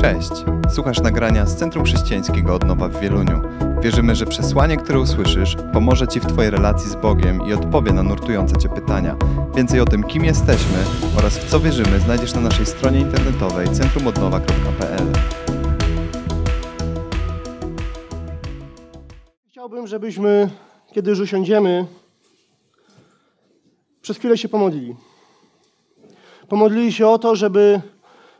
Cześć! Słuchasz nagrania z Centrum Chrześcijańskiego Odnowa w Wieluniu. Wierzymy, że przesłanie, które usłyszysz, pomoże Ci w Twojej relacji z Bogiem i odpowie na nurtujące Cię pytania. Więcej o tym, kim jesteśmy oraz w co wierzymy, znajdziesz na naszej stronie internetowej centrumodnowa.pl. Chciałbym, żebyśmy, kiedy już usiądziemy, przez chwilę się pomodlili. Pomodlili się o to, żeby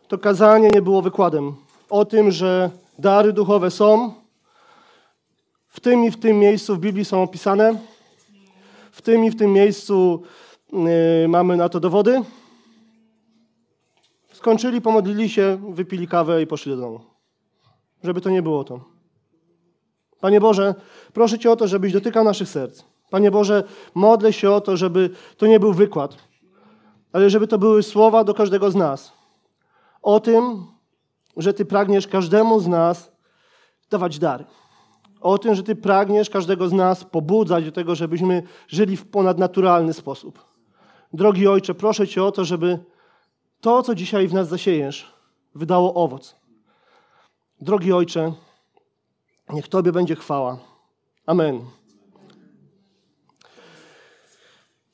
to kazanie nie było wykładem. O tym, że dary duchowe są, w tym i w tym miejscu w Biblii są opisane, w tym i w tym miejscu yy, mamy na to dowody. Skończyli, pomodlili się, wypili kawę i poszli do domu. Żeby to nie było to. Panie Boże, proszę Cię o to, żebyś dotykał naszych serc. Panie Boże, modlę się o to, żeby to nie był wykład, ale żeby to były słowa do każdego z nas. O tym, że Ty pragniesz każdemu z nas dawać dary. O tym, że Ty pragniesz każdego z nas pobudzać do tego, żebyśmy żyli w ponadnaturalny sposób. Drogi Ojcze, proszę Cię o to, żeby to, co dzisiaj w nas zasiejesz, wydało owoc. Drogi Ojcze, niech Tobie będzie chwała. Amen.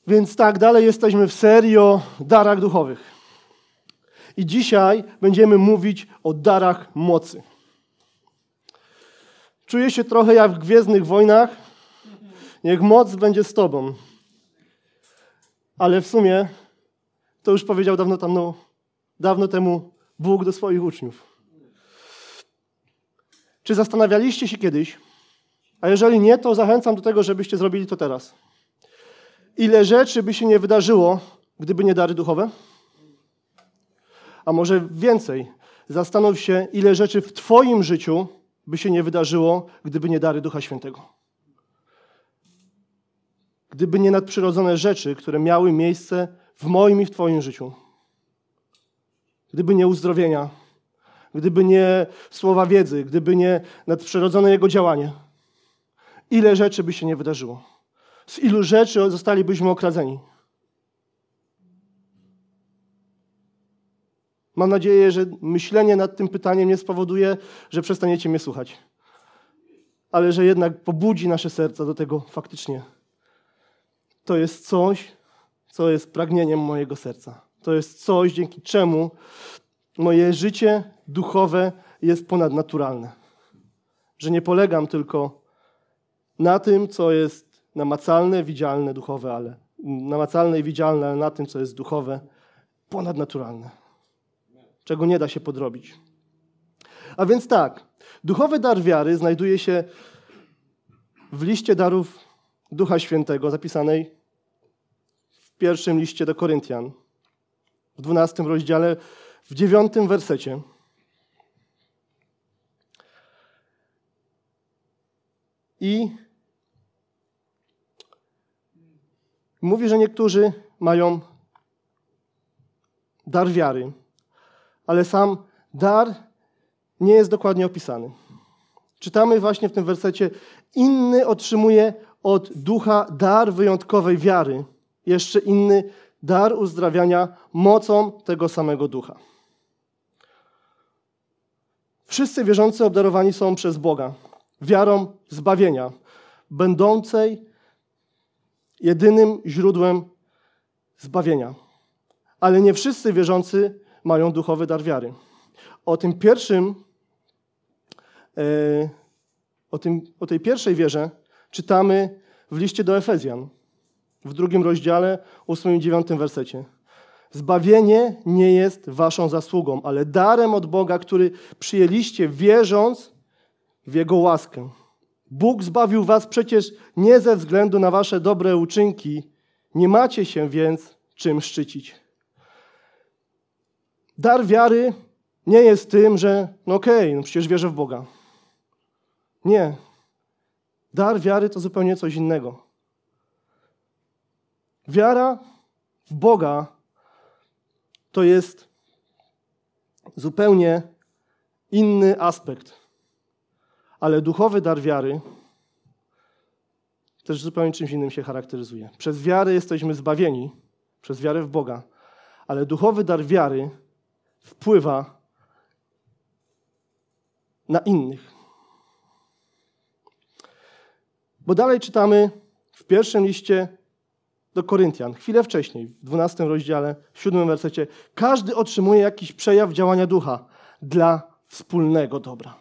Więc tak, dalej jesteśmy w serii o darach duchowych. I dzisiaj będziemy mówić o darach mocy. Czuję się trochę jak w Gwiezdnych Wojnach. Niech moc będzie z Tobą. Ale w sumie to już powiedział dawno, tam, no, dawno temu Bóg do swoich uczniów. Czy zastanawialiście się kiedyś, a jeżeli nie, to zachęcam do tego, żebyście zrobili to teraz. Ile rzeczy by się nie wydarzyło, gdyby nie dary duchowe? A może więcej, zastanów się, ile rzeczy w Twoim życiu by się nie wydarzyło, gdyby nie dary Ducha Świętego. Gdyby nie nadprzyrodzone rzeczy, które miały miejsce w moim i w Twoim życiu. Gdyby nie uzdrowienia, gdyby nie słowa wiedzy, gdyby nie nadprzyrodzone Jego działanie. Ile rzeczy by się nie wydarzyło? Z ilu rzeczy zostalibyśmy okradzeni? Mam nadzieję, że myślenie nad tym pytaniem nie spowoduje, że przestaniecie mnie słuchać, ale że jednak pobudzi nasze serca do tego faktycznie. To jest coś, co jest pragnieniem mojego serca. To jest coś, dzięki czemu moje życie duchowe jest ponadnaturalne. Że nie polegam tylko na tym, co jest namacalne, widzialne, duchowe, ale namacalne i widzialne, ale na tym, co jest duchowe, ponadnaturalne czego nie da się podrobić. A więc tak, duchowy dar wiary znajduje się w liście darów Ducha Świętego zapisanej w pierwszym liście do Koryntian, w dwunastym rozdziale, w dziewiątym wersecie. I mówi, że niektórzy mają dar wiary ale sam dar nie jest dokładnie opisany. Czytamy właśnie w tym wersecie: Inny otrzymuje od ducha dar wyjątkowej wiary, jeszcze inny dar uzdrawiania mocą tego samego ducha. Wszyscy wierzący obdarowani są przez Boga wiarą zbawienia, będącej jedynym źródłem zbawienia. Ale nie wszyscy wierzący mają duchowy dar wiary. O tym pierwszym, e, o, tym, o tej pierwszej wierze czytamy w liście do Efezjan, w drugim rozdziale, ósmym i dziewiątym wersecie. Zbawienie nie jest waszą zasługą, ale darem od Boga, który przyjęliście wierząc w Jego łaskę. Bóg zbawił was przecież nie ze względu na wasze dobre uczynki, nie macie się więc czym szczycić. Dar wiary nie jest tym, że no okej, okay, no przecież wierzę w Boga. Nie. Dar wiary to zupełnie coś innego. Wiara w Boga to jest zupełnie inny aspekt. Ale duchowy dar wiary też zupełnie czymś innym się charakteryzuje. Przez wiarę jesteśmy zbawieni, przez wiarę w Boga, ale duchowy dar wiary wpływa na innych. Bo dalej czytamy w pierwszym liście do Koryntian, chwilę wcześniej, w 12 rozdziale, w 7 wersecie, każdy otrzymuje jakiś przejaw działania ducha dla wspólnego dobra.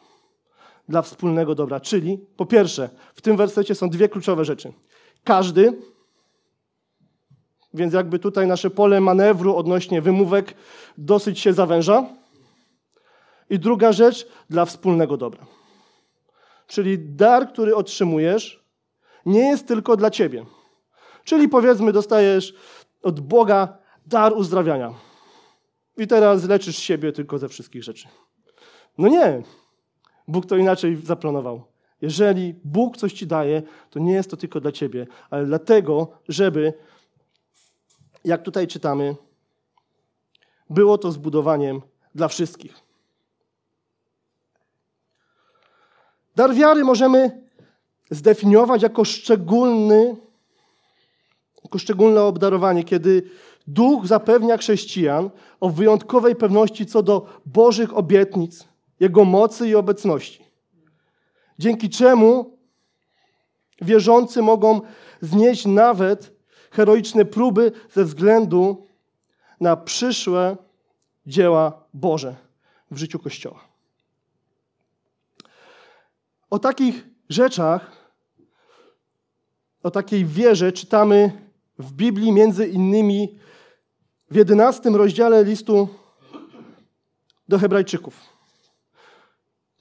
Dla wspólnego dobra. Czyli, po pierwsze, w tym wersecie są dwie kluczowe rzeczy. Każdy, więc jakby tutaj nasze pole manewru odnośnie wymówek dosyć się zawęża. I druga rzecz, dla wspólnego dobra. Czyli dar, który otrzymujesz, nie jest tylko dla ciebie. Czyli powiedzmy, dostajesz od Boga dar uzdrawiania. I teraz leczysz siebie tylko ze wszystkich rzeczy. No nie. Bóg to inaczej zaplanował. Jeżeli Bóg coś ci daje, to nie jest to tylko dla ciebie, ale dlatego, żeby, jak tutaj czytamy, było to zbudowaniem dla wszystkich. Dar wiary możemy zdefiniować jako szczególny, jako szczególne obdarowanie, kiedy Duch zapewnia chrześcijan o wyjątkowej pewności co do Bożych obietnic, Jego mocy i obecności. Dzięki czemu wierzący mogą znieść nawet heroiczne próby ze względu na przyszłe dzieła Boże w życiu Kościoła. O takich rzeczach, o takiej wierze czytamy w Biblii między innymi w jedenastym rozdziale listu do Hebrajczyków.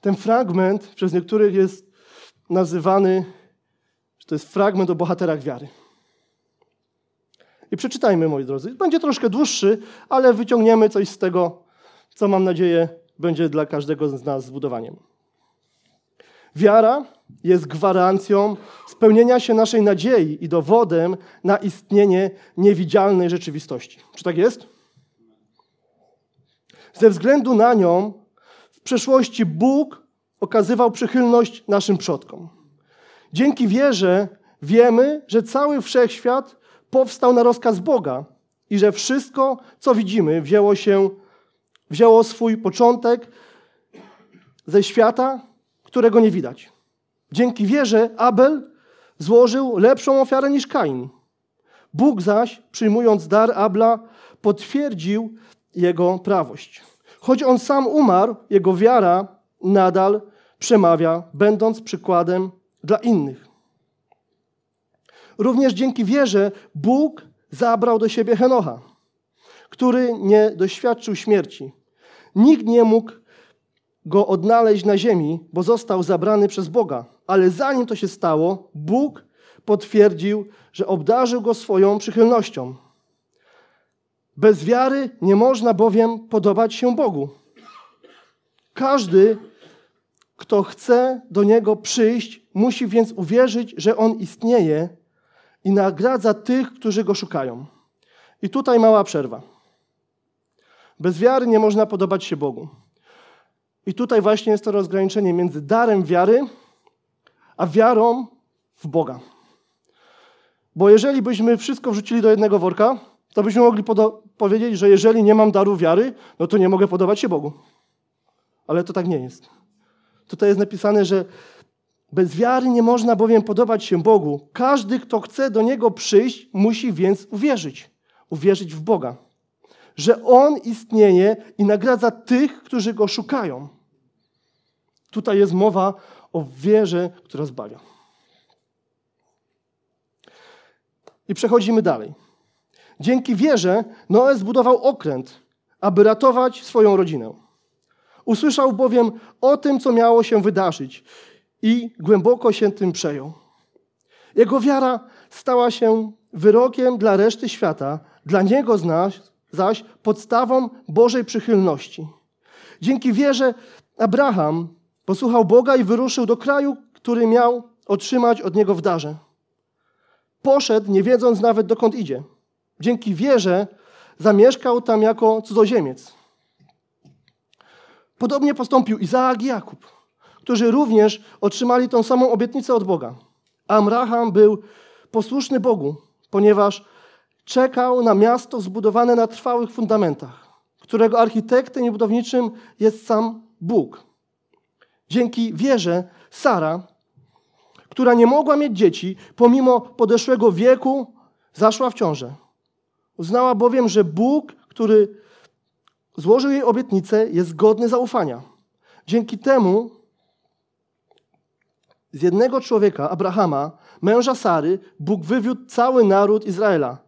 Ten fragment przez niektórych jest nazywany, że to jest fragment o bohaterach wiary. I przeczytajmy, moi drodzy. Będzie troszkę dłuższy, ale wyciągniemy coś z tego, co mam nadzieję będzie dla każdego z nas zbudowaniem. Wiara jest gwarancją spełnienia się naszej nadziei i dowodem na istnienie niewidzialnej rzeczywistości. Czy tak jest? Ze względu na nią w przeszłości Bóg okazywał przychylność naszym przodkom. Dzięki wierze wiemy, że cały wszechświat powstał na rozkaz Boga i że wszystko, co widzimy, wzięło się, wzięło swój początek ze świata, którego nie widać. Dzięki wierze Abel złożył lepszą ofiarę niż Kain. Bóg zaś, przyjmując dar Abla, potwierdził jego prawość. Choć on sam umarł, jego wiara nadal przemawia, będąc przykładem dla innych. Również dzięki wierze Bóg zabrał do siebie Henocha, który nie doświadczył śmierci. Nikt nie mógł go odnaleźć na ziemi, bo został zabrany przez Boga. Ale zanim to się stało, Bóg potwierdził, że obdarzył go swoją przychylnością. Bez wiary nie można bowiem podobać się Bogu. Każdy, kto chce do Niego przyjść, musi więc uwierzyć, że On istnieje i nagradza tych, którzy Go szukają. I tutaj mała przerwa. Bez wiary nie można podobać się Bogu. I tutaj właśnie jest to rozgraniczenie między darem wiary, a wiarą w Boga. Bo jeżeli byśmy wszystko wrzucili do jednego worka, to byśmy mogli powiedzieć, że jeżeli nie mam daru wiary, no to nie mogę podobać się Bogu. Ale to tak nie jest. Tutaj jest napisane, że bez wiary nie można bowiem podobać się Bogu. Każdy, kto chce do Niego przyjść, musi więc uwierzyć. Uwierzyć w Boga. Że On istnieje i nagradza tych, którzy Go szukają. Tutaj jest mowa o wierze, która zbawia. I przechodzimy dalej. Dzięki wierze Noe zbudował okręt, aby ratować swoją rodzinę. Usłyszał bowiem o tym, co miało się wydarzyć i głęboko się tym przejął. Jego wiara stała się wyrokiem dla reszty świata, dla niego zaś podstawą Bożej przychylności. Dzięki wierze Abraham Posłuchał Boga i wyruszył do kraju, który miał otrzymać od niego w darze. Poszedł, nie wiedząc nawet dokąd idzie. Dzięki wierze zamieszkał tam jako cudzoziemiec. Podobnie postąpił Izaak i Jakub, którzy również otrzymali tą samą obietnicę od Boga. Abraham był posłuszny Bogu, ponieważ czekał na miasto zbudowane na trwałych fundamentach, którego architektem i budowniczym jest sam Bóg. Dzięki wierze Sara, która nie mogła mieć dzieci, pomimo podeszłego wieku, zaszła w ciążę. Uznała bowiem, że Bóg, który złożył jej obietnicę, jest godny zaufania. Dzięki temu z jednego człowieka, Abrahama, męża Sary, Bóg wywiódł cały naród Izraela,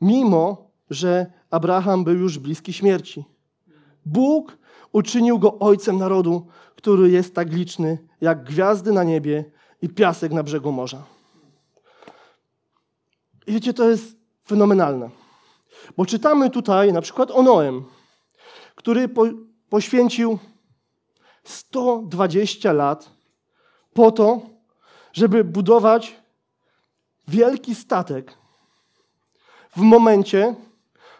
mimo że Abraham był już bliski śmierci. Bóg uczynił go ojcem narodu, który jest tak liczny jak gwiazdy na niebie i piasek na brzegu morza. I wiecie, to jest fenomenalne. Bo czytamy tutaj na przykład o Noem, który po, poświęcił 120 lat po to, żeby budować wielki statek w momencie,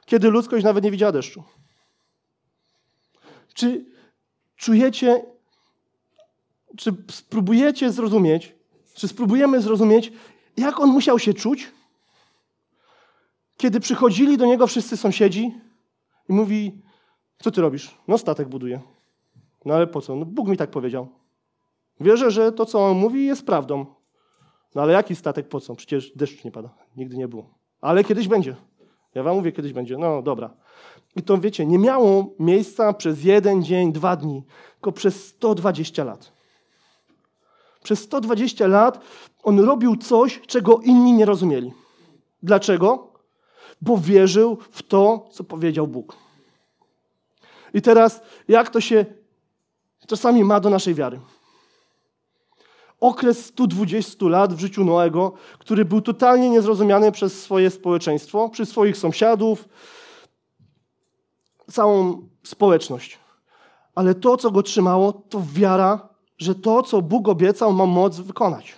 kiedy ludzkość nawet nie widziała deszczu. Czy czujecie, czy spróbujecie zrozumieć, czy spróbujemy zrozumieć, jak on musiał się czuć, kiedy przychodzili do niego wszyscy sąsiedzi i mówi, co ty robisz? No statek buduję. No ale po co? No Bóg mi tak powiedział. Wierzę, że to, co on mówi, jest prawdą. No ale jaki statek po co? Przecież deszcz nie pada. Nigdy nie było. Ale kiedyś będzie. Ja wam mówię, kiedyś będzie. No dobra. I to wiecie, nie miało miejsca przez jeden dzień, dwa dni, tylko przez 120 lat. Przez 120 lat on robił coś, czego inni nie rozumieli. Dlaczego? Bo wierzył w to, co powiedział Bóg. I teraz, jak to się czasami ma do naszej wiary? Okres 120 lat w życiu Noego, który był totalnie niezrozumiany przez swoje społeczeństwo, przez swoich sąsiadów, całą społeczność. Ale to, co go trzymało, to wiara, że to, co Bóg obiecał, ma moc wykonać.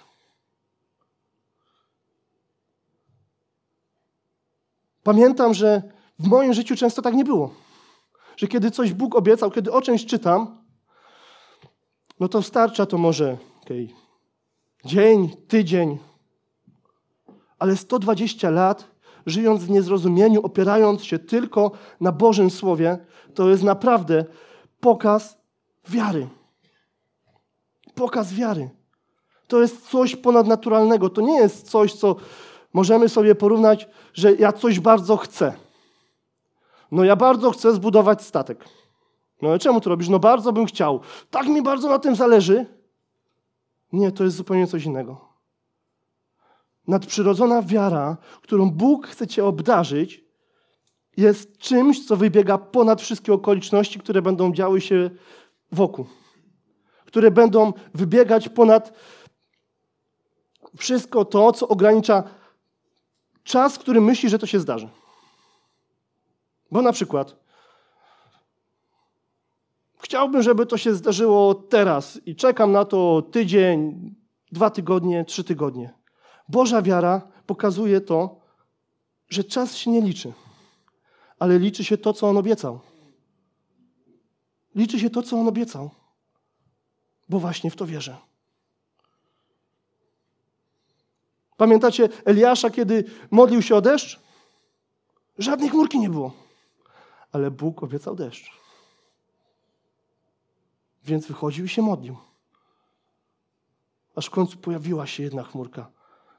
Pamiętam, że w moim życiu często tak nie było. Że kiedy coś Bóg obiecał, kiedy o czymś czytam, no to starcza to może okay, dzień, tydzień, ale 120 lat żyjąc w niezrozumieniu, opierając się tylko na Bożym Słowie, to jest naprawdę pokaz wiary. Pokaz wiary. To jest coś ponadnaturalnego. To nie jest coś, co możemy sobie porównać, że ja coś bardzo chcę. No ja bardzo chcę zbudować statek. No ale czemu to robisz? No bardzo bym chciał. Tak mi bardzo na tym zależy. Nie, to jest zupełnie coś innego. Nadprzyrodzona wiara, którą Bóg chce cię obdarzyć, jest czymś, co wybiega ponad wszystkie okoliczności, które będą działy się wokół. Które będą wybiegać ponad wszystko to, co ogranicza czas, który myśli, że to się zdarzy. Bo na przykład chciałbym, żeby to się zdarzyło teraz i czekam na to tydzień, dwa tygodnie, trzy tygodnie. Boża wiara pokazuje to, że czas się nie liczy, ale liczy się to, co On obiecał. Liczy się to, co On obiecał, bo właśnie w to wierzę. Pamiętacie Eliasza, kiedy modlił się o deszcz? Żadnej chmurki nie było, ale Bóg obiecał deszcz. Więc wychodził i się modlił. Aż w końcu pojawiła się jedna chmurka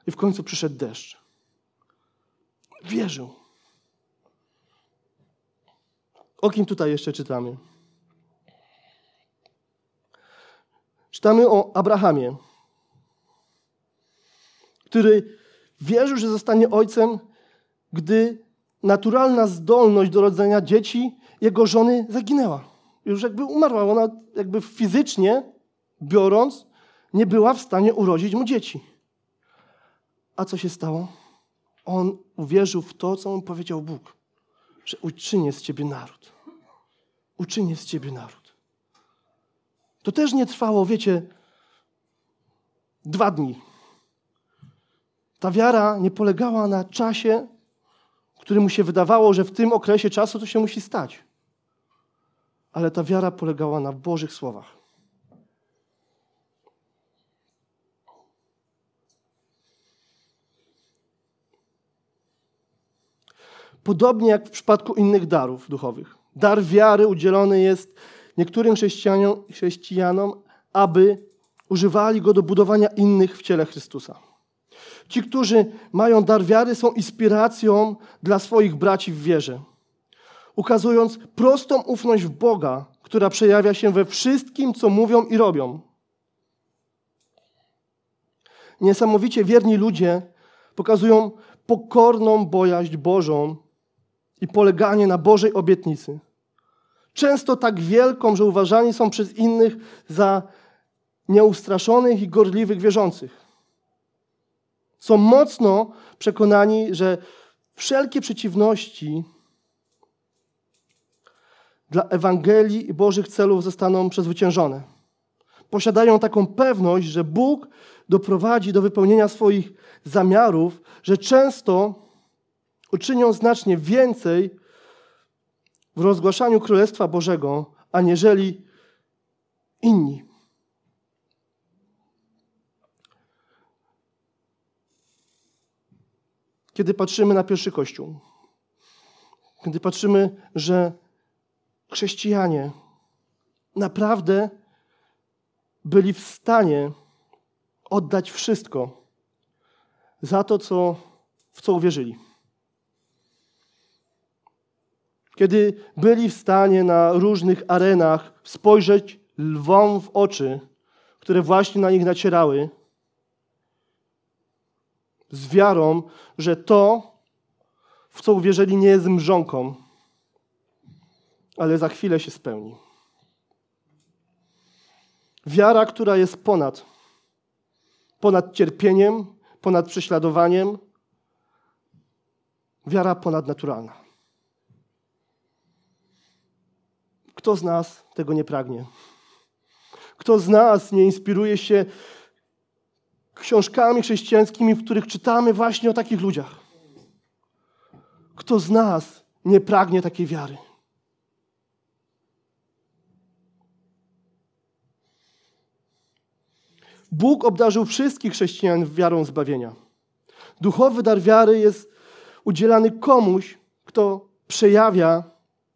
i w końcu przyszedł deszcz. Wierzył. O kim tutaj jeszcze czytamy? Czytamy o Abrahamie, który wierzył, że zostanie ojcem, gdy naturalna zdolność do rodzenia dzieci jego żony zaginęła. Już jakby umarła. Ona jakby fizycznie biorąc nie była w stanie urodzić mu dzieci. A co się stało? On uwierzył w to, co mu powiedział Bóg, że uczynię z ciebie naród. Uczynię z ciebie naród. To też nie trwało, wiecie, dwa dni. Ta wiara nie polegała na czasie, który mu się wydawało, że w tym okresie czasu to się musi stać. Ale ta wiara polegała na Bożych słowach. Podobnie jak w przypadku innych darów duchowych. Dar wiary udzielony jest niektórym chrześcijanom, chrześcijanom aby używali go do budowania innych w ciele Chrystusa. Ci, którzy mają dar wiary, są inspiracją dla swoich braci w wierze, ukazując prostą ufność w Boga, która przejawia się we wszystkim, co mówią i robią. Niesamowicie wierni ludzie pokazują pokorną bojaźń Bożą i poleganie na Bożej obietnicy. Często tak wielką, że uważani są przez innych za nieustraszonych i gorliwych wierzących. Są mocno przekonani, że wszelkie przeciwności dla Ewangelii i Bożych celów zostaną przezwyciężone. Posiadają taką pewność, że Bóg doprowadzi do wypełnienia swoich zamiarów, że często uczynią znacznie więcej w rozgłaszaniu Królestwa Bożego, aniżeli inni. Kiedy patrzymy na pierwszy Kościół, kiedy patrzymy, że chrześcijanie naprawdę byli w stanie oddać wszystko za to, co, w co uwierzyli. Kiedy byli w stanie na różnych arenach spojrzeć lwom w oczy, które właśnie na nich nacierały, z wiarą, że to, w co uwierzyli, nie jest mrzonką, ale za chwilę się spełni. Wiara, która jest ponad, ponad cierpieniem, ponad prześladowaniem, wiara ponadnaturalna. Kto z nas tego nie pragnie? Kto z nas nie inspiruje się książkami chrześcijańskimi, w których czytamy właśnie o takich ludziach? Kto z nas nie pragnie takiej wiary? Bóg obdarzył wszystkich chrześcijan wiarą zbawienia. Duchowy dar wiary jest udzielany komuś, kto przejawia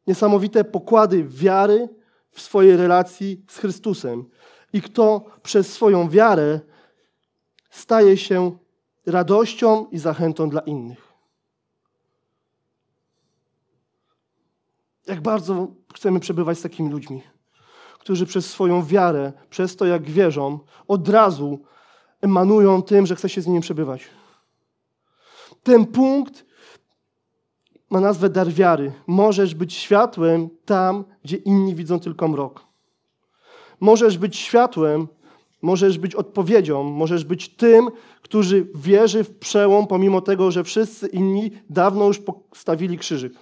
niesamowite pokłady wiary w swojej relacji z Chrystusem i kto przez swoją wiarę staje się radością i zachętą dla innych. Jak bardzo chcemy przebywać z takimi ludźmi którzy przez swoją wiarę, przez to jak wierzą, od razu emanują tym, że chce się z nimi przebywać. Ten punkt ma nazwę dar wiary. Możesz być światłem tam, gdzie inni widzą tylko mrok. Możesz być światłem, możesz być odpowiedzią, możesz być tym, który wierzy w przełom, pomimo tego, że wszyscy inni dawno już postawili krzyżyk.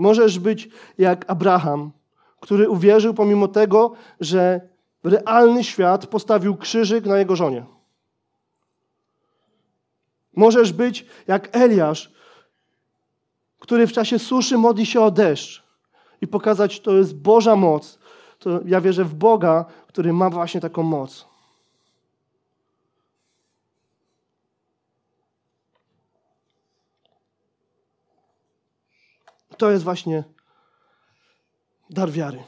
Możesz być jak Abraham, który uwierzył pomimo tego, że realny świat postawił krzyżyk na jego żonie. Możesz być jak Eliasz, który w czasie suszy modli się o deszcz i pokazać, to jest Boża moc. To ja wierzę w Boga, który ma właśnie taką moc. To jest właśnie dar wiary.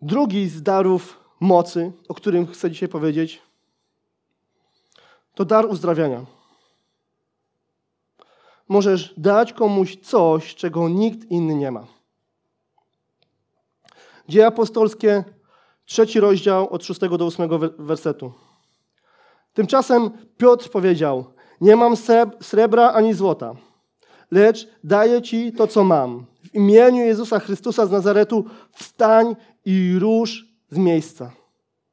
Drugi z darów mocy, o którym chcę dzisiaj powiedzieć, to dar uzdrawiania. Możesz dać komuś coś, czego nikt inny nie ma. Dzieje apostolskie, trzeci rozdział od szóstego do ósmego wersetu. Tymczasem Piotr powiedział: Nie mam srebra ani złota lecz daję Ci to, co mam. W imieniu Jezusa Chrystusa z Nazaretu wstań i rusz z miejsca.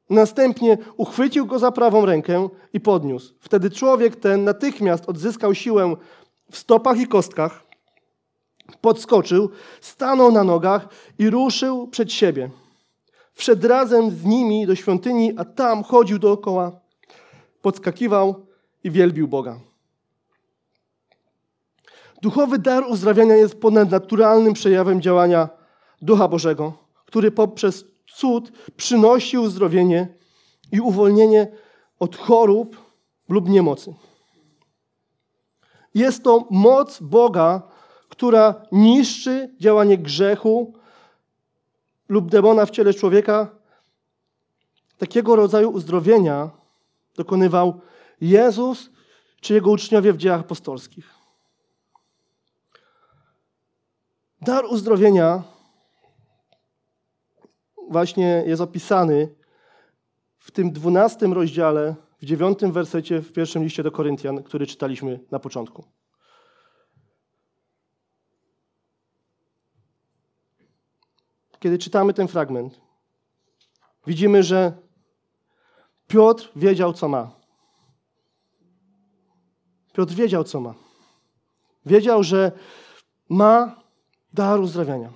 Następnie uchwycił go za prawą rękę i podniósł. Wtedy człowiek ten natychmiast odzyskał siłę w stopach i kostkach, podskoczył, stanął na nogach i ruszył przed siebie. Wszedł razem z nimi do świątyni, a tam chodził dookoła, podskakiwał i wielbił Boga. Duchowy dar uzdrawiania jest ponadnaturalnym przejawem działania Ducha Bożego, który poprzez cud przynosi uzdrowienie i uwolnienie od chorób lub niemocy. Jest to moc Boga, która niszczy działanie grzechu lub demona w ciele człowieka, takiego rodzaju uzdrowienia dokonywał Jezus czy jego uczniowie w dziejach apostolskich. Dar uzdrowienia właśnie jest opisany w tym dwunastym rozdziale, w dziewiątym wersecie w pierwszym liście do Koryntian, który czytaliśmy na początku. Kiedy czytamy ten fragment, widzimy, że Piotr wiedział, co ma. Piotr wiedział, co ma. Wiedział, że ma dar uzdrawiania.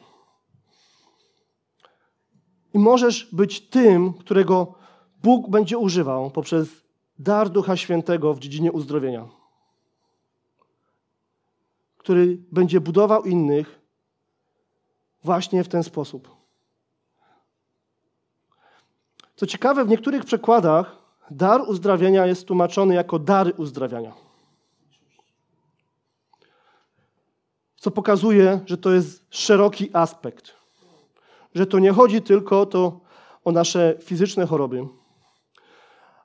I możesz być tym, którego Bóg będzie używał poprzez dar Ducha Świętego w dziedzinie uzdrowienia, który będzie budował innych właśnie w ten sposób. Co ciekawe, w niektórych przekładach dar uzdrawiania jest tłumaczony jako dary uzdrawiania. Co pokazuje, że to jest szeroki aspekt. Że to nie chodzi tylko to o nasze fizyczne choroby,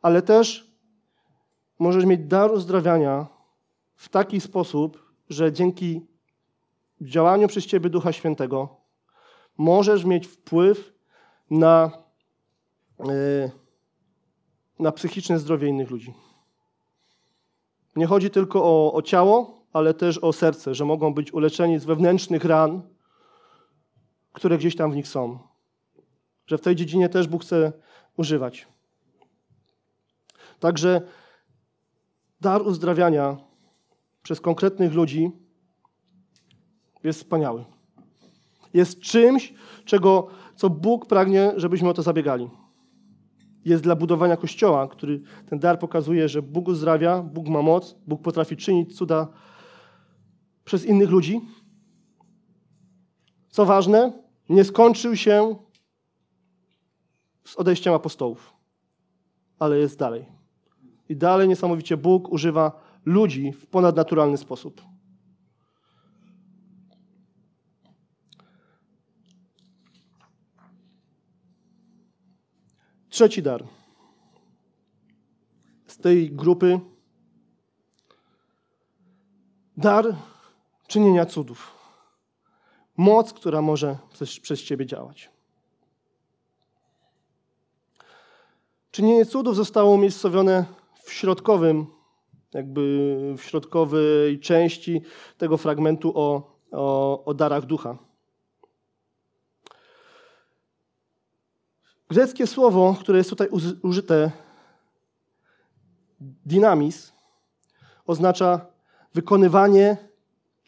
ale też możesz mieć dar uzdrawiania w taki sposób, że dzięki działaniu przez Ciebie Ducha Świętego możesz mieć wpływ na, e, na psychiczne zdrowie innych ludzi. Nie chodzi tylko o, o ciało, ale też o serce, że mogą być uleczeni z wewnętrznych ran, które gdzieś tam w nich są. Że w tej dziedzinie też Bóg chce używać. Także dar uzdrawiania przez konkretnych ludzi jest wspaniały. Jest czymś, czego, co Bóg pragnie, żebyśmy o to zabiegali. Jest dla budowania Kościoła, który ten dar pokazuje, że Bóg uzdrawia, Bóg ma moc, Bóg potrafi czynić cuda przez innych ludzi. Co ważne, nie skończył się z odejściem apostołów, ale jest dalej. I dalej niesamowicie Bóg używa ludzi w ponadnaturalny sposób. Trzeci dar. Z tej grupy dar czynienia cudów. Moc, która może przez, przez Ciebie działać. Czynienie cudów zostało umiejscowione w środkowym, jakby w środkowej części tego fragmentu o, o, o darach ducha. Greckie słowo, które jest tutaj użyte, dynamis, oznacza wykonywanie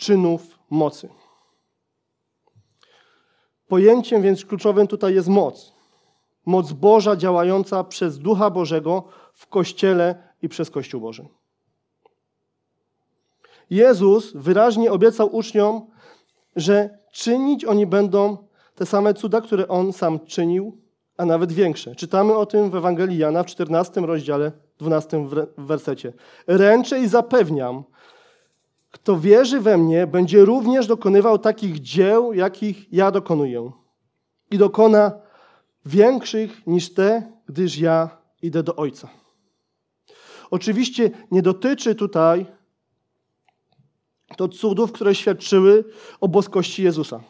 czynów mocy. Pojęciem więc kluczowym tutaj jest moc. Moc Boża działająca przez Ducha Bożego w Kościele i przez Kościół Boży. Jezus wyraźnie obiecał uczniom, że czynić oni będą te same cuda, które On sam czynił, a nawet większe. Czytamy o tym w Ewangelii Jana w 14 rozdziale, 12 wersecie. Ręczę i zapewniam, kto wierzy we mnie, będzie również dokonywał takich dzieł, jakich ja dokonuję. I dokona większych niż te, gdyż ja idę do Ojca. Oczywiście nie dotyczy tutaj to cudów, które świadczyły o boskości Jezusa.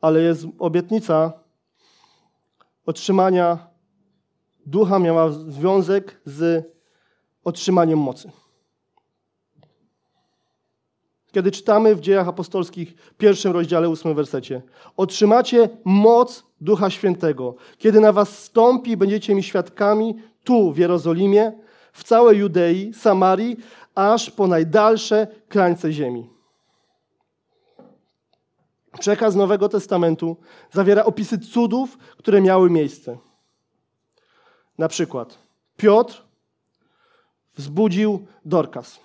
Ale jest obietnica otrzymania ducha, miała związek z otrzymaniem mocy. Kiedy czytamy w dziejach apostolskich, pierwszym rozdziale, ósmym wersecie, otrzymacie moc Ducha Świętego, kiedy na was stąpi, będziecie mi świadkami tu w Jerozolimie, w całej Judei, Samarii, aż po najdalsze krańce ziemi. Przekaz Nowego Testamentu zawiera opisy cudów, które miały miejsce. Na przykład Piotr wzbudził Dorkas.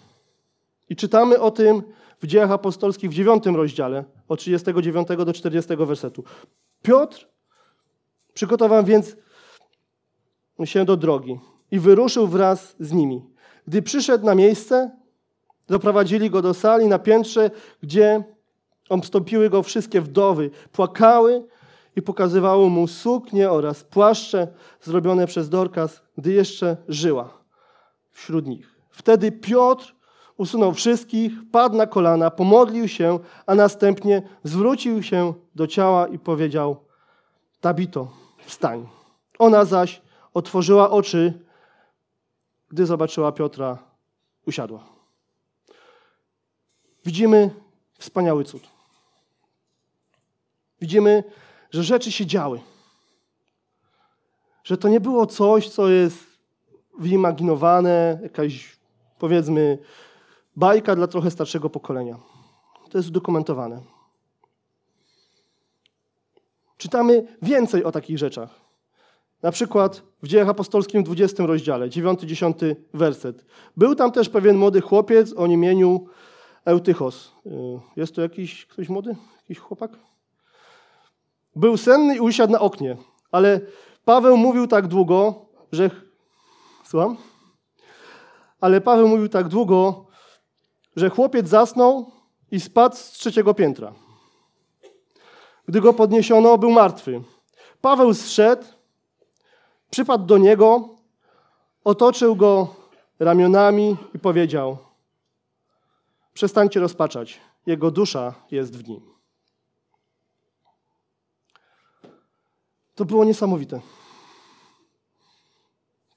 I czytamy o tym w Dziejach Apostolskich w 9 rozdziale, od 39 do 40 wersetu. Piotr przygotował więc się do drogi i wyruszył wraz z nimi. Gdy przyszedł na miejsce, Doprowadzili go do sali na piętrze, gdzie obstąpiły go wszystkie wdowy. Płakały i pokazywały mu suknie oraz płaszcze zrobione przez Dorkas, gdy jeszcze żyła wśród nich. Wtedy Piotr usunął wszystkich, padł na kolana, pomodlił się, a następnie zwrócił się do ciała i powiedział: Tabito, wstań. Ona zaś otworzyła oczy, gdy zobaczyła Piotra, usiadła. Widzimy wspaniały cud. Widzimy, że rzeczy się działy. Że to nie było coś, co jest wyimaginowane, jakaś powiedzmy bajka dla trochę starszego pokolenia. To jest udokumentowane. Czytamy więcej o takich rzeczach. Na przykład w Dziejach Apostolskim w 20 rozdziale, 9-10 werset. Był tam też pewien młody chłopiec o imieniu Eutychos. Y, jest to jakiś ktoś młody? Jakiś chłopak? Był senny i usiadł na oknie, ale Paweł mówił tak długo, że... Słucham? Ale Paweł mówił tak długo, że chłopiec zasnął i spadł z trzeciego piętra. Gdy go podniesiono, był martwy. Paweł zszedł, przypadł do niego, otoczył go ramionami i powiedział: Przestańcie rozpaczać, jego dusza jest w nim. To było niesamowite.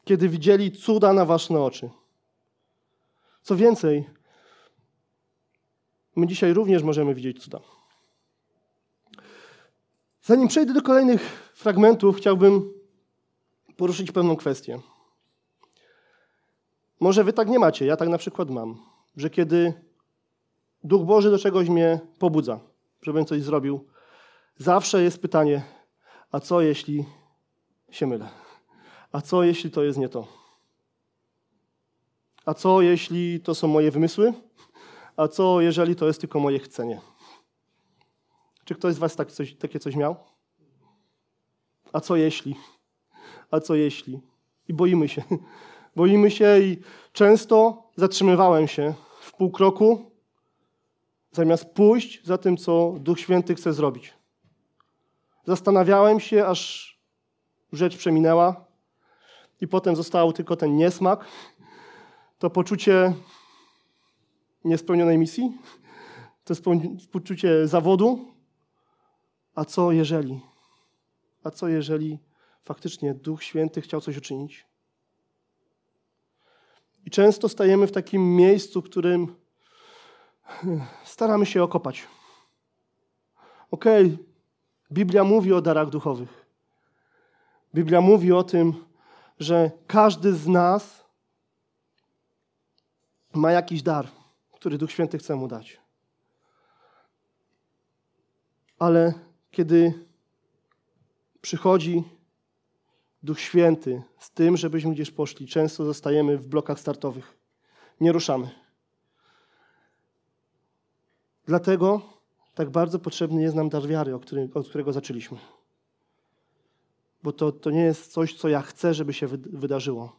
Kiedy widzieli cuda na wasze oczy. Co więcej, my dzisiaj również możemy widzieć cuda. Zanim przejdę do kolejnych fragmentów, chciałbym poruszyć pewną kwestię. Może wy tak nie macie, ja tak na przykład mam, że kiedy Duch Boży do czegoś mnie pobudza, żebym coś zrobił, zawsze jest pytanie, a co jeśli się mylę? A co jeśli to jest nie to? A co jeśli to są moje wymysły? A co jeżeli to jest tylko moje chcenie? Czy ktoś z Was tak coś, takie coś miał? A co jeśli? A co jeśli? I boimy się. Boimy się i często zatrzymywałem się w pół kroku, zamiast pójść za tym, co Duch Święty chce zrobić. Zastanawiałem się, aż rzecz przeminęła i potem został tylko ten niesmak, to poczucie niespełnionej misji, to poczucie zawodu. A co jeżeli? A co jeżeli faktycznie Duch Święty chciał coś uczynić? I często stajemy w takim miejscu, w którym staramy się okopać. Okej, okay, Biblia mówi o darach duchowych. Biblia mówi o tym, że każdy z nas ma jakiś dar, który Duch Święty chce mu dać. Ale kiedy przychodzi Duch Święty z tym, żebyśmy gdzieś poszli, często zostajemy w blokach startowych. Nie ruszamy. Dlatego tak bardzo potrzebny jest nam dar wiary, od którego zaczęliśmy. Bo to, to nie jest coś, co ja chcę, żeby się wydarzyło,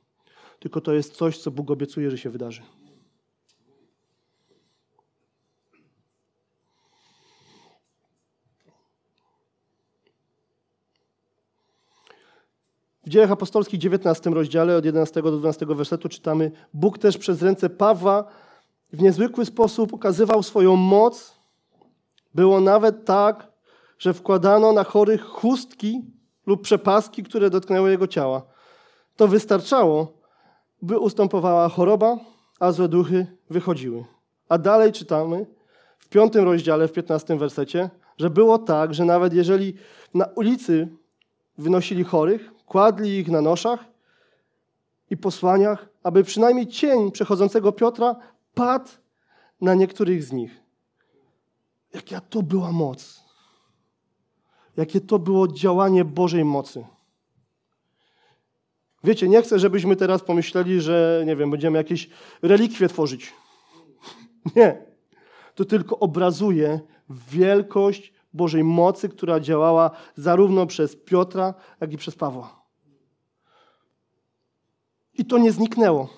tylko to jest coś, co Bóg obiecuje, że się wydarzy. W Dziejach Apostolskich 19 rozdziale od 11 do 12 wersetu czytamy Bóg też przez ręce Pawła w niezwykły sposób okazywał swoją moc. Było nawet tak, że wkładano na chorych chustki lub przepaski, które dotknęły jego ciała. To wystarczało, by ustępowała choroba, a złe duchy wychodziły. A dalej czytamy w piątym rozdziale, w piętnastym wersecie, że było tak, że nawet jeżeli na ulicy wynosili chorych, kładli ich na noszach i posłaniach, aby przynajmniej cień przechodzącego Piotra padł na niektórych z nich. Jaka to była moc. Jakie to było działanie Bożej mocy. Wiecie, nie chcę, żebyśmy teraz pomyśleli, że, nie wiem, będziemy jakieś relikwie tworzyć. Nie. To tylko obrazuje wielkość Bożej mocy, która działała zarówno przez Piotra, jak i przez Pawła. I to nie zniknęło.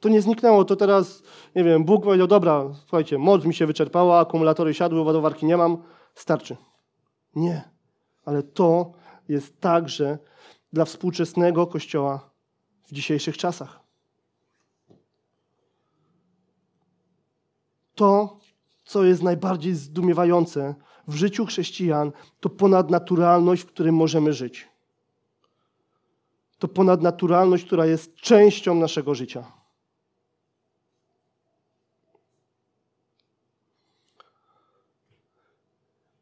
To nie zniknęło, to teraz, nie wiem, Bóg powiedział, dobra, słuchajcie, moc mi się wyczerpała, akumulatory siadły, ładowarki nie mam, starczy. Nie. Ale to jest także dla współczesnego Kościoła w dzisiejszych czasach. To, co jest najbardziej zdumiewające w życiu chrześcijan, to ponadnaturalność, w której możemy żyć. To ponadnaturalność, która jest częścią naszego życia.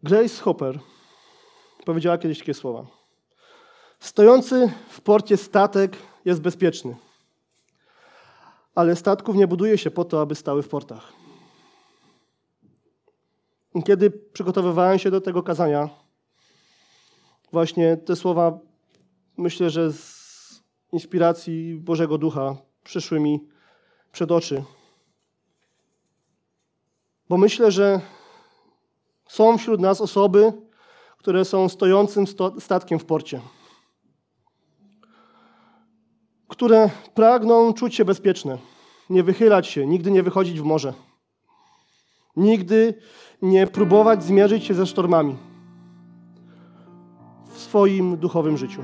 Grace Hopper powiedziała kiedyś takie słowa. Stojący w porcie statek jest bezpieczny, ale statków nie buduje się po to, aby stały w portach. Kiedy przygotowywałem się do tego kazania, właśnie te słowa, myślę, że z inspiracji Bożego Ducha przyszły mi przed oczy. Bo myślę, że są wśród nas osoby, które są stojącym statkiem w porcie, które pragną czuć się bezpieczne, nie wychylać się, nigdy nie wychodzić w morze, nigdy nie próbować zmierzyć się ze sztormami w swoim duchowym życiu.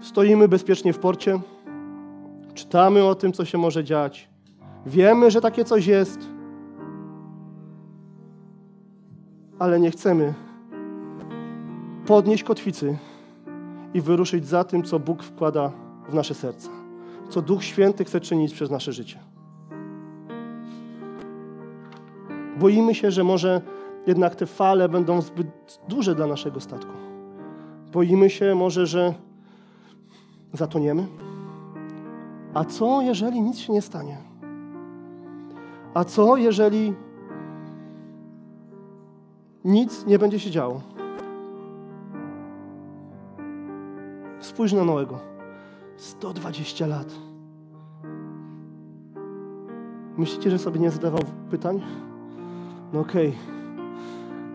Stoimy bezpiecznie w porcie, czytamy o tym, co się może dziać, wiemy, że takie coś jest, ale nie chcemy podnieść kotwicy i wyruszyć za tym, co Bóg wkłada w nasze serca, co Duch Święty chce czynić przez nasze życie. Boimy się, że może jednak te fale będą zbyt duże dla naszego statku. Boimy się może, że zatoniemy. A co, jeżeli nic się nie stanie? A co, jeżeli nic nie będzie się działo? Spójrz na Noego. 120 lat. Myślicie, że sobie nie zadawał pytań? No okej, okay.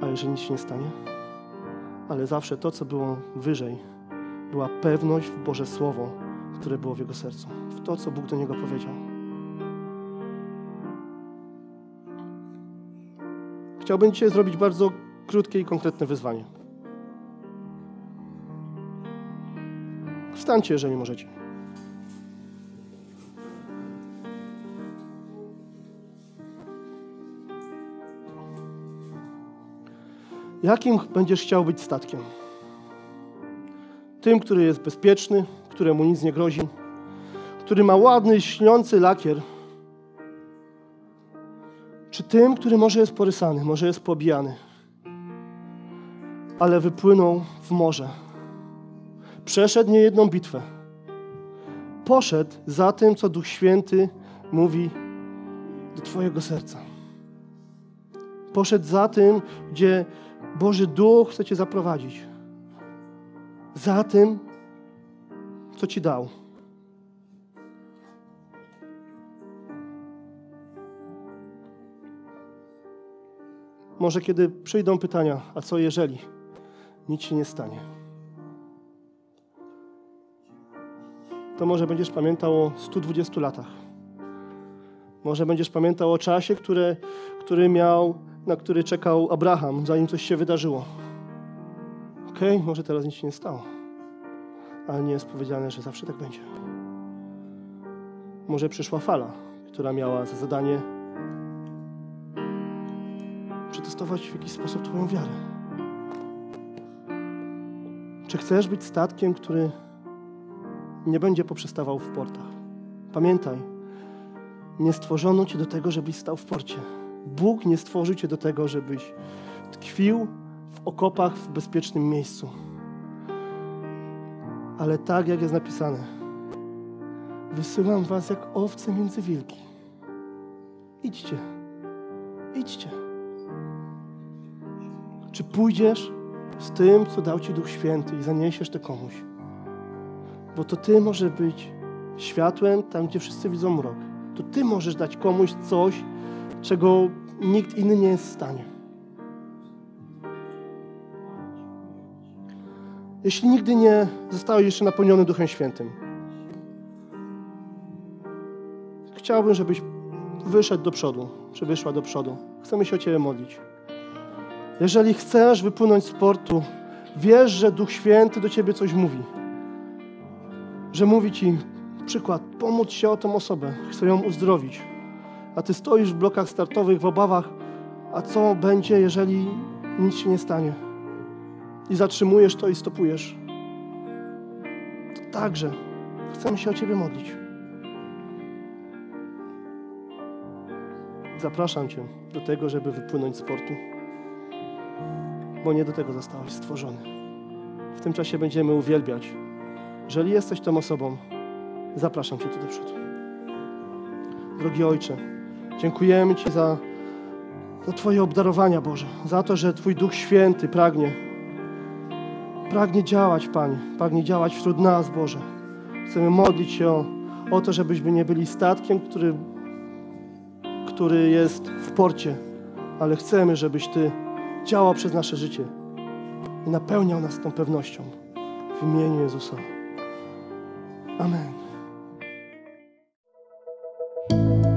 ale że nic się nie stanie? Ale zawsze to, co było wyżej, była pewność w Boże Słowo, które było w jego sercu, w to, co Bóg do niego powiedział. Chciałbym dzisiaj zrobić bardzo krótkie i konkretne wyzwanie. Wstańcie, jeżeli możecie. Jakim będziesz chciał być statkiem? Tym, który jest bezpieczny, któremu nic nie grozi, który ma ładny, śniący lakier, czy tym, który może jest porysany, może jest pobijany, ale wypłynął w morze. Przeszedł niejedną bitwę. Poszedł za tym, co Duch Święty mówi do Twojego serca. Poszedł za tym, gdzie Boży Duch chce Cię zaprowadzić. Za tym, co Ci dał. Może kiedy przyjdą pytania, a co jeżeli nic się nie stanie? To może będziesz pamiętał o 120 latach. Może będziesz pamiętał o czasie, które, który miał na który czekał Abraham, zanim coś się wydarzyło. Okej, okay, może teraz nic się nie stało, ale nie jest powiedziane, że zawsze tak będzie. Może przyszła fala, która miała za zadanie przetestować w jakiś sposób Twoją wiarę. Czy chcesz być statkiem, który nie będzie poprzestawał w portach? Pamiętaj, nie stworzono Cię do tego, żebyś stał w porcie. Bóg nie stworzył cię do tego, żebyś tkwił w okopach w bezpiecznym miejscu. Ale tak, jak jest napisane, wysyłam was jak owce między wilki. Idźcie, idźcie. Czy pójdziesz z tym, co dał ci Duch Święty i zaniesiesz to komuś? Bo to ty możesz być światłem tam, gdzie wszyscy widzą mrok. To ty możesz dać komuś coś, czego nikt inny nie jest w stanie. Jeśli nigdy nie zostałeś jeszcze napełniony Duchem Świętym, chciałbym, żebyś wyszedł do przodu, czy wyszła do przodu. Chcemy się o Ciebie modlić. Jeżeli chcesz wypłynąć z portu, wiesz, że Duch Święty do Ciebie coś mówi. Że mówi Ci, przykład, pomóc się o tą osobę, chcę ją uzdrowić. A Ty stoisz w blokach startowych w obawach, a co będzie, jeżeli nic się nie stanie? I zatrzymujesz to i stopujesz. To także chcemy się o Ciebie modlić. Zapraszam Cię do tego, żeby wypłynąć z portu, bo nie do tego zostałeś stworzony. W tym czasie będziemy uwielbiać. Jeżeli jesteś tą osobą, zapraszam Cię tu do przodu. Drogi Ojcze, dziękujemy Ci za, za Twoje obdarowania, Boże, za to, że Twój Duch Święty pragnie, pragnie działać, Panie, pragnie działać wśród nas, Boże. Chcemy modlić się o, o to, żebyśmy nie byli statkiem, który który jest w porcie, ale chcemy, żebyś Ty działał przez nasze życie i napełniał nas tą pewnością. W imieniu Jezusa. Amen.